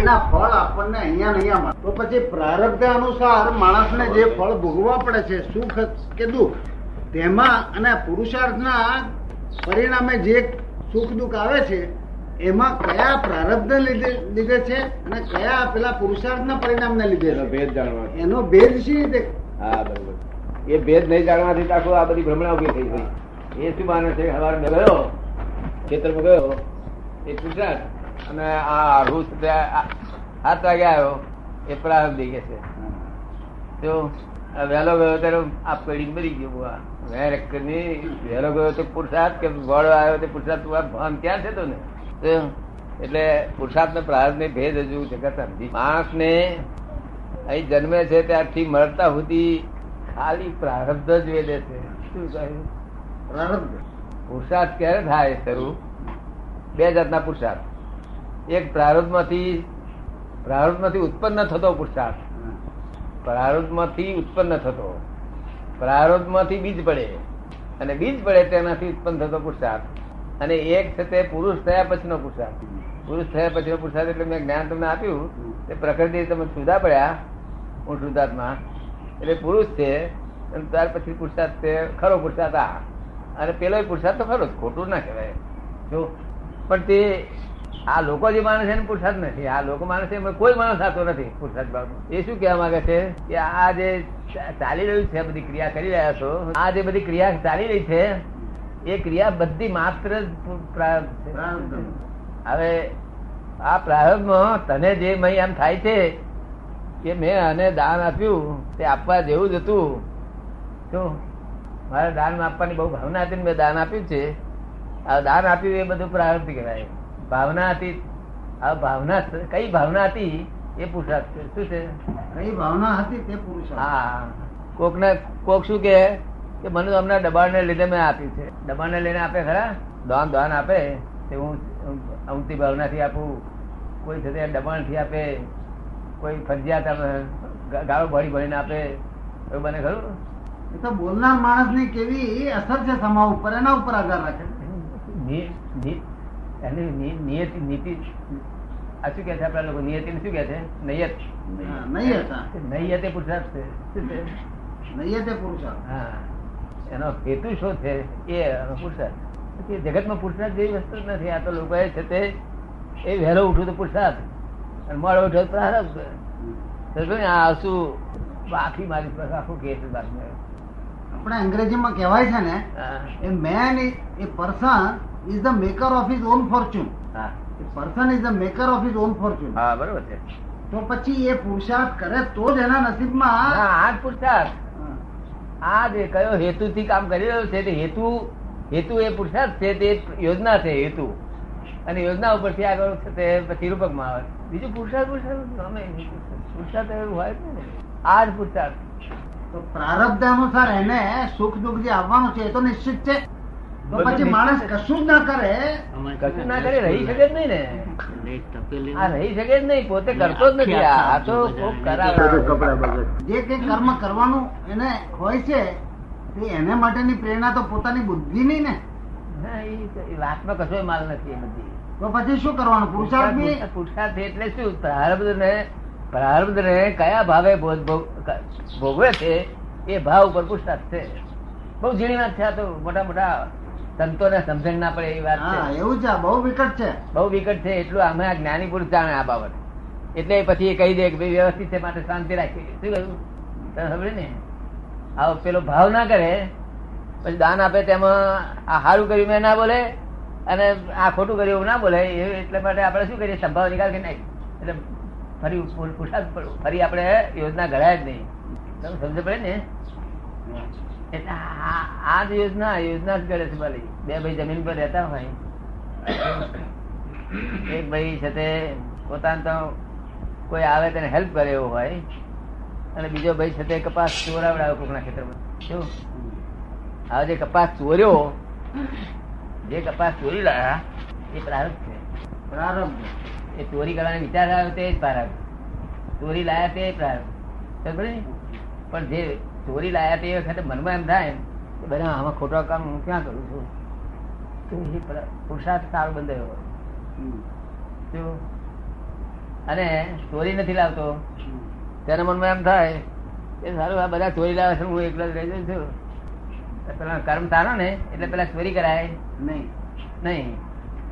એના ફળ આપણને અહીંયા અહીંયા મળે. તો પછી પ્રારબ્ધ અનુસાર માણસને જે ફળ ભોગવવા પડે છે સુખ કે દુઃખ તેમાં અને પુરુષાર્થના પરિણામે જે સુખ દુઃખ આવે છે એમાં કયા પ્રારબ્ધ લીધે લીધે છે અને કયા પેલા પુરુષાર્થના પરિણામને લીધે છે? ભેદ જાણવા એનો ભેદ શી રીતે? હા બરોબર. એ ભેદ નહીં જાણવાથી આખો આ બધી ભ્રમણા ઊભી થઈ ગઈ. એ શું માને છે? સવારે ગયો ખેતરમાં ગયો એ ગુજરાત અને આ અડધું તે સાત વાગે આવ્યો. એ પ્રારંભ થઈ ગયા છે. તો વહેલો ગયો ત્યારે આ પેઢી મરી ગયો બુઆ. વેર વહેલો ગયો તો પુરુષાર્થ કે ગોળો આવ્યો પુરસાદ પુરુષાર્થ ભાન ક્યાં છે તો ને એટલે પુરુષાર્થ ને પ્રારંભ ને ભેદ હજુ જગત સમજી. માણસ ને અહીં જન્મે છે ત્યારથી મળતા સુધી ખાલી પ્રારબ્ધ જ વેદે છે. શું કહ્યું? પ્રારબ્ધ. પુરુષાર્થ ક્યારે થાય શરૂ બે જાતના પુરુષાર્થ એક પ્રારબ્ધમાંથી પ્રારબ્ધમાંથી ઉત્પન્ન થતો પુરુષાર્થ. પ્રારબ્ધમાંથી ઉત્પન્ન થતો. પ્રારબ્ધમાંથી બીજ પડે. અને બીજ પડે તેનાથી ઉત્પન્ન થતો પુરુષાર્થ. અને એક છે તે પુરુષ થયા પછીનો પુરુષાર્થ. પુરુષ થયા પછીનો પુરુષાર્થ એટલે મેં જ્ઞાન તમને આપ્યું. તે પ્રકૃતિ તમે સુધા પડ્યા હું શુદ્ધાત્મા. એટલે પુરુષ છે, અને ત્યાર પછી પુરુષાર્થ છે, ખરો પુરુષાર્થ આ. અને પેલો પુરુષાર્થ તો ખરો ખોટું ના કહેવાય. જો, પણ તે આ લોકો જે માણસ એને પુરસાદ નથી. આ લોકો માણસ એમાં કોઈ માણસ થતો નથી પુરસાદ બાબત એ શું કહેવા માંગે છે? કે આ જે ચાલી રહ્યું છે બધી ક્રિયા કરી રહ્યા છો આ જે બધી ક્રિયા ચાલી રહી છે એ ક્રિયા બધી માત્ર. હવે આ પ્રારંભમાં તને જે મય એમ થાય છે કે મેં આને દાન આપ્યું તે આપવા જેવું જ હતું. શું? મારે દાન આપવાની બહુ ભાવના હતી મેં દાન આપ્યું છે. આ દાન આપ્યું એ બધું પ્રારંભ કહેવાય. ભાવના હતી. આ ભાવના કઈ ભાવના હતી? એ પુરુષાર્થ છે. શું છે? કઈ ભાવના હતી તે પુરુષાર્થ. હા. કોક ને કોક શું કે કે મને તો હમણાં દબાણ ને લીધે મેં આપી છે. દબાણ ને લઈને આપે ખરા? દાન દાન આપે. તે હું અમતી ભાવનાથી આપું. કોઈ છે દબાણથી દબાણથી આપે. કોઈ ફરજિયાત આપે ગાળો ભરી ભરીને આપે. એવું બને ખરું? એ તો બોલનાર માણસની કેવી અસર છે સમા ઉપર એના ઉપર આધાર રાખે. એની નિયતિ નીતિ આ શું કે છે આપણા લોકો? નિયતિ શું કે છે? નૈયત. હા, નૈયત, હા. નૈયત એ પુરુષાર્થ છે. શું છે? નહીં તે પુરુષાર્થ. હા. એનો હેતુ શું છે? એ પુરુષાર્થ. પછી જગતમાં પુરુષાર્થ જેવી વસ્તુ જ નથી. આ તો લોકો છે તે એ વહેલો ઉઠવું તો પુરુષાર્થ. અને મોડો ઉઠ્યો ને આ શું આખી મારી પાસે આખું કે છે આપણે અંગ્રેજીમાં કહેવાય છે ને a man a person is the maker of his own fortune person is the maker of his own fortune હા બરોબર છે. તો પછી એ પુરુષાર્થ કરે તો જ એના નસીબમાં આ જ પુરુષાર્થ. આ જે કયો હેતુથી કામ કરી રહ્યો છે તે હેતુ હેતુ એ પુરુષાર્થ છે તે યોજના છે હેતુ. અને યોજના ઉપરથી આગળ તે પછી રૂપકમાં આવે. બીજું પુરુષાર્થ પુરુષાર્થ? અમે પુરુષાર્થ. એવું હોય ને. આ જ પુરુષાર્થ. તો પ્રારબ્ધ અનુસાર એને સુખ દુઃખ જે આવવાનું છે એ તો નિશ્ચિત છે. પછી માણસ કશું જ ના કરે. કશું ના કરે રહી શકે જ નહીં ને. આ રહી શકે જ નહીં પોતે કરતો જ નથી. આ તો કરાવે જે કઈ કર્મ કરવાનું એને હોય છે તે એને માટેની પ્રેરણા તો પોતાની બુદ્ધિ નહીં ને. ના, એ એ વાતમાં કશો માલ નથી એ બધી. તો પછી શું કરવાનું? પુરુષાર્થ પુરુષાર્થ એટલે શું? પ્રારબ્ધ ને પ્રારબ્ધ ને કયા ભાવે ભોગ- ભોગ- ભોગવે છે? એ ભાવ ઉપર પુરુષાર્થ છે. બહુ ઝીણી વાત છે આ તો મોટા મોટા સંતોને સમજણ ના પડે એવી વાત હા છે એવું છે બહુ વિકટ છે. બહુ વિકટ છે એટલું અમે આ જ્ઞાની પુરુષ જાણે આ બાબત. એટલે પછી એ કહી દે કે ભાઈ વ્યવસ્થિત છે માટે શાંતિ રાખી શું કહ્યું? તમે સમજે ને? આવો પેલો ભાવ ના કરે પછી દાન આપે તેમાં આ સારું કર્યું મેં ના બોલે અને આ ખોટું કર્યું એવું ના બોલે એ એટલે માટે આપણે શું કરીએ? સંભાવ નિકાલ કે નહીં એટલે ફરી પુ- પુરુષાર્થ ફરી આપણે યોજના ઘડાય જ નહીં. તમે સમજ પડે ને? એટલે આ જ યોજના યોજના જ કરે છે ભલે. બે ભાઈ જમીન પર રહેતા હોય. એક ભાઈ છે તે પોતાને તો કોઈ આવે તેને હેલ્પ કરે એવો હોય. અને બીજો ભાઈ છે તે કપાસ ચોરાવડાવે કોકના ખેતરમાં. શું? આ જે કપાસ ચોર્યો. જે કપાસ ચોરી લાયા એ પ્રારંભ છે. પ્રારંભ. એ ચોરી કરવાનો વિચાર આવ્યો તે જ પ્રારંભ. ચોરી લાયા તે પ્રારંભ. પણ જે ચોરી લાયા તે વખતે મનમાં એમ થાય કે બધા આમાં ખોટો કામ હું ક્યાં કરું છું? તો પુરુષાર્થ સારો બંધાયો. અને ચોરી નથી લાવતો. તેના મનમાં એમ થાય કે સારું આ બધા ચોરી લાવે છે હું એકલો જ રહી જઉં છું. પેલા કર્મ તારો ને એટલે પેલા ચોરી કરાય. નહીં. નહીં.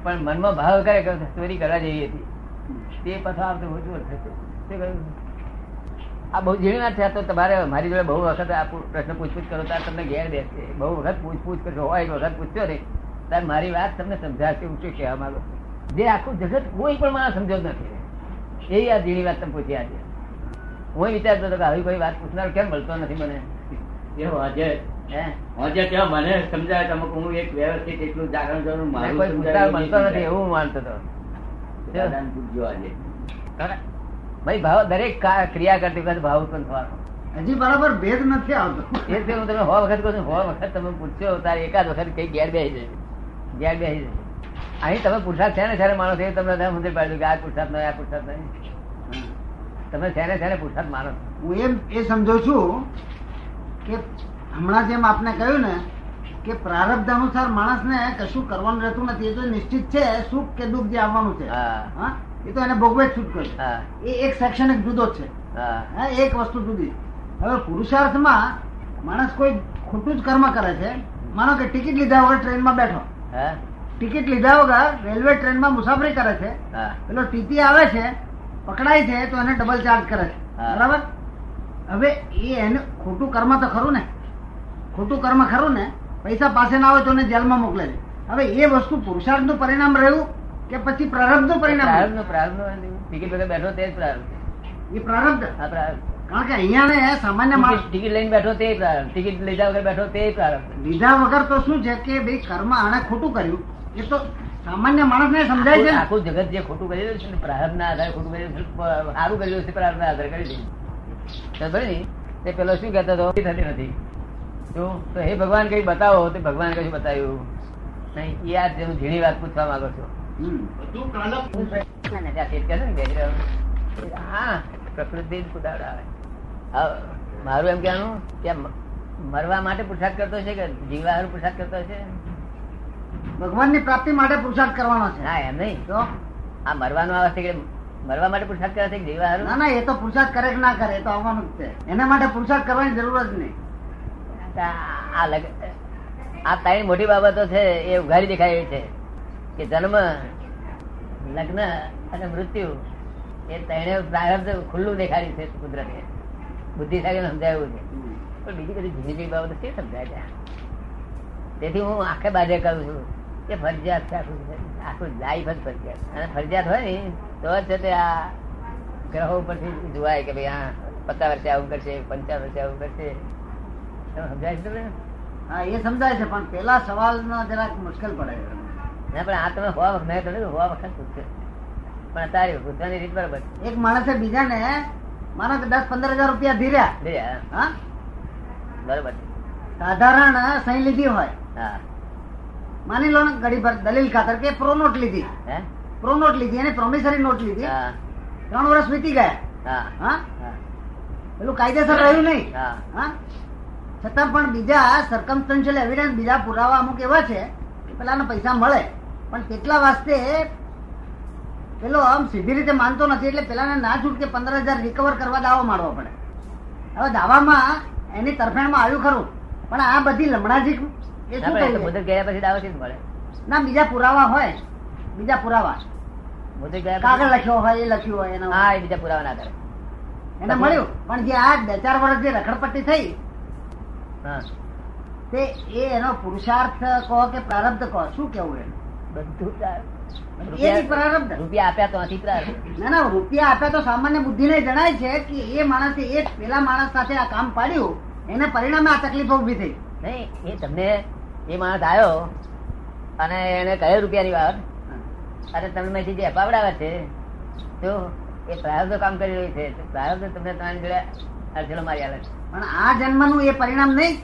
પણ મનમાં ભાવ કરે કે ચોરી કરવા જેવી હતી. તે પછી આવતો ઓછું થશે. શું કહ્યું. આ બહુ ઝીણી વાત છે તો તમારે મારી જોડે બહુ વખત આ પ્રશ્ન પૂછપૂછ કરો ત્યારે તમને ઘેર બેસશે બહુ વખત પૂછપૂછ કરશો હોય એક વખત પૂછ્યો ને ત્યારે મારી વાત તમને સમજાશે હું શું કહેવા માંગુ જે આખું જગત કોઈ પણ માણસ સમજો નથી. એ આ ઝીણી વાત તમે પૂછી આજે. હું વિચારતો હતો કે આવી કોઈ વાત પૂછનાર કેમ મળતો નથી મને? એવો આજે આજે ત્યાં મને સમજાય તમે હું એક વ્યવસ્થિત એટલું જાગરણ કરું મારું મળતો નથી એવું હું માનતો હતો. આજે. ભાઈ ભાવ દરેક ક્રિયા કરતી વખતે ભાવ ઉત્પન્ન થવાનો. હજી બરાબર ભેદ નથી આવતો. એ તે હું તમે હો વખત કહું છું હો વખત તમે પૂછ્યો તારે એકાદ વખત કઈ ગેર બેસી જાય. ગેર બેસી જાય. અહીં તમે પુરસાદ છે ને ત્યારે માણો છે તમને સમજ પાડ્યું કે આ પુરસાદ નહીં આ પુરસાદ નહીં. તમે છે ને છે ને પુરસાદ માનો હું એમ એ સમજો છું કે હમણાં જેમ આપને કહ્યું ને કે પ્રારબ્ધ અનુસાર માણસને કશું કરવાનું રહેતું નથી એ તો નિશ્ચિત છે સુખ કે દુઃખ જે આવવાનું છે. હા. હા? એ તો એને ભોગવે જ છૂટકો એ એક સેક્શન એક જુદો જ છે. એક વસ્તુ જુદી. હવે પુરુષાર્થમાં માણસ કોઈ ખોટું જ કર્મ કરે છે. માનો કે ટિકિટ લીધા વગર ટ્રેનમાં બેઠો. ટિકિટ લીધા વગર રેલવે ટ્રેનમાં મુસાફરી કરે છે. પેલો ટીટી આવે છે પકડાય છે તો એને ડબલ ચાર્જ કરે છે. બરાબર? હવે એ એને ખોટું કર્મ તો ખરું ને. ખોટું કર્મ ખરું ને પૈસા પાસે ના હોય તો એને જેલમાં મોકલે છે. હવે એ વસ્તુ પુરુષાર્થનું પરિણામ રહ્યું. કે પછી પ્રારબ્ધનું પરિણામ? પ્રારંભ પ્રારંભ ટિકિટ વગર બેઠો તે જ પ્રારંભ એ પ્રારબ્ધ હા પ્રારંભ. કારણ કે અહીંયા ને સામાન્ય માણસ ટિકિટ લઈને બેઠો તે પ્રારંભ. ટિકિટ લીધા વગર બેઠો તે પ્રારંભ લીધા વગર તો શું છે કે ભાઈ કર્મ આણે ખોટું કર્યું? એ તો સામાન્ય માણસને સમજાય છે ને. આખું જગત જે ખોટું કરી રહ્યું છે ને પ્રારંભ ના આધારે ખોટું કરી રહ્યું સારું કરી રહ્યું છે પ્રારંભ ના આધારે કરી દીધું. ને તે પેલો શું કહેતો હતો? થતી નથી. જો તો હે ભગવાન કઈ બતાવો? તે ભગવાન કશું બતાવ્યું. નહીં એ આ જેનું ઝીણી વાત પૂછવા માંગો છો. ના, ના, ને હા પ્રકૃતિ મારું એમ કહેવાનું કે મરવા માટે પુરસાદ કરતો છે કે જીવવા હારું પુરસાદ કરતો છે ભગવાનની પ્રાપ્તિ માટે પુરસાદ કરવાનો છે. હા એમ નહીં. તો? આ મરવાનું આવે છે કે મરવા માટે પુરસાદ કરે છે કે જીવવા હારું ના ના એ તો પુરસાદ કરે કે ના કરે એ તો આવવાનું જ છે. એના માટે પુરસાદ કરવાની જરૂર જ નહીં. આ લગ આ ત્રણ મોટી બાબતો છે એ ઉઘાડી દેખાય એવી છે. કે જન્મ, લગ્ન અને મૃત્યુ એ તેને પ્રારબ્ધ ખુલ્લું દેખાડ્યું છે કુદરતે. બુદ્ધિશાળી સમજાયું છે. પણ બીજી બધી ઝીણી ઝીણી બાબતો કે સમજાય છે? તેથી હું આખે બાજે કહું છું કે ફરજિયાત છે આખું આખું લાઈફ જ ફરજિયાત અને ફરજિયાત હોય ને, તો જ છે તે આ ગ્રહો પરથી જોવાય કે ભાઈ હા પચાસ વર્ષે આવું કરશે, પંચાવન વર્ષે આવું કરશે. સમજાય છે હા, એ સમજાય છે, પણ પેલા સવાલમાં જરાક મુશ્કેલ પડે ના પણ આ તમે હોવા મેં કહ્યું હોવા વખત પૂછ્યો. પણ અત્યારે પૂછવાની રીત બરાબર એક માણસે બીજાને માનો કે દસ પંદર હજાર રૂપિયા ધીર્યા. આ, હા. બરાબર સાધારણ સહી લીધી હોય. હા. માની લો ને ઘડી ભર દલીલ ખાતર કે પ્રો નોટ લીધી. હે? પ્રો નોટ લીધી અને પ્રોમિસરી નોટ લીધી. હા. ત્રણ વર્ષ વીતી ગયા. હા. હા? પેલું કાયદેસર રહ્યું નહીં. હા. હા? છતાં પણ બીજા સરકમસ્ટન્શિયલ એવિડન્સ બીજા પુરાવા અમુક એવા છે કે પેલાને પૈસા મળે. પણ કેટલા વાસ્તે પેલો આમ સીધી રીતે માનતો નથી એટલે પેલાને ના છૂટકે પંદર હજાર રિકવર કરવા દાવો માંડવો પડે. હવે દાવામાં એની તરફેણમાં આવ્યું ખરું પણ આ બધી લમણાજી એ શું મુદત ગયા પછી દાવો થી મળે? ના બીજા પુરાવા હોય બીજા પુરાવા. મુદત ગયા કાગળ લખ્યો હોય એ લખ્યું હોય એનો. હા એ બીજા પુરાવા ના કરે એને મળ્યું પણ જે આ બે ચાર વર્ષ જે રખડપટ્ટી થઈ તે એ એનો પુરુષાર્થ કહો કે પ્રારબ્ધ કહો શું કેવું એનું? બધું ચાલે. એ જ પ્રારબ્ધ. રૂપિયા આપ્યા તો ના ના રૂપિયા આપ્યા તો સામાન્ય બુદ્ધિને જણાય છે કે એ માણસે એ પેલા માણસ સાથે આ કામ પાડ્યું એને પરિણામે આ તકલીફો ઊભી થઈ. નહીં એ તમને એ માણસ આવ્યો અને એને કયો રૂપિયાની વાત? અને તમે મેથી જે અપાવડાવે છે તો એ પ્રારબ્ધ કામ કરી રહ્યું છે. પ્રારબ્ધ તમને તમારી જોડે મારી આવે પણ આ જન્મનું એ પરિણામ નહીં.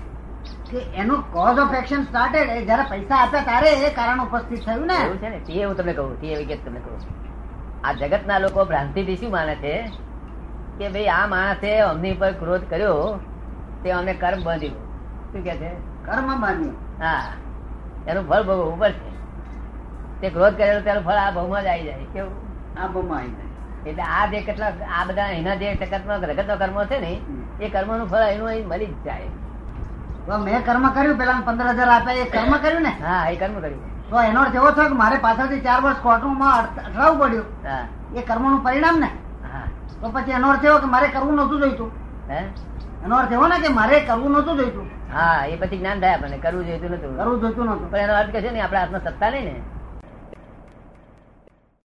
કે એનું કોઝ ઓફ એક્શન સ્ટાર્ટેડ જયારે પૈસા આપ્યા ત્યારે એ કારણ ઉપસ્થિત થયું ને. એવું છે ને? તે હું તમને કહું તે વિગત તમને કહું. આ જગતના લોકો ભ્રાંતિથી શું માને છે? કે ભાઈ આ માણસે અમની પર ક્રોધ કર્યો તે અમને કર્મ બાંધ્યું. શું કે છે? કર્મ બાંધ્યું. હા. એનું ફળ ભોગવવું પડશે તે ક્રોધ કરેલો તેનું ફળ આ ભાવમાં જ આવી જાય. કેવું? આ ભાવમાં આવી જાય. એટલે આ જે કેટલા આ બધા એના જે જગતમાં જગતનો કર્મો છે ને એ કર્મનું ફળ એનું અહીં મળી જ જાય. મેં કર્મ કર્યું પેલા પંદર હજાર આપ્યા એ કર્મ કર્યું ને? હા એ કર્મ કર્યું. તો એનો અર્થ એવો થયો કે મારે પાછળથી ચાર વર્ષ કોર્ટમાં અટકાવવું પડ્યું. હા. એ કર્મનું પરિણામ ને? હા. તો પછી એનો અર્થ એવો કે મારે કરવું નહોતું જોઈતું. હે? એનો અર્થ એવો ને કે મારે કરવું નહોતું જોઈતું. હા એ પછી જ્ઞાન થાય આપણને કરવું જોઈતું નતું કરવું જોઈતું નતું પણ એનો અર્થ કે છે ને આપણે હાથમાં સત્તા નહીં ને.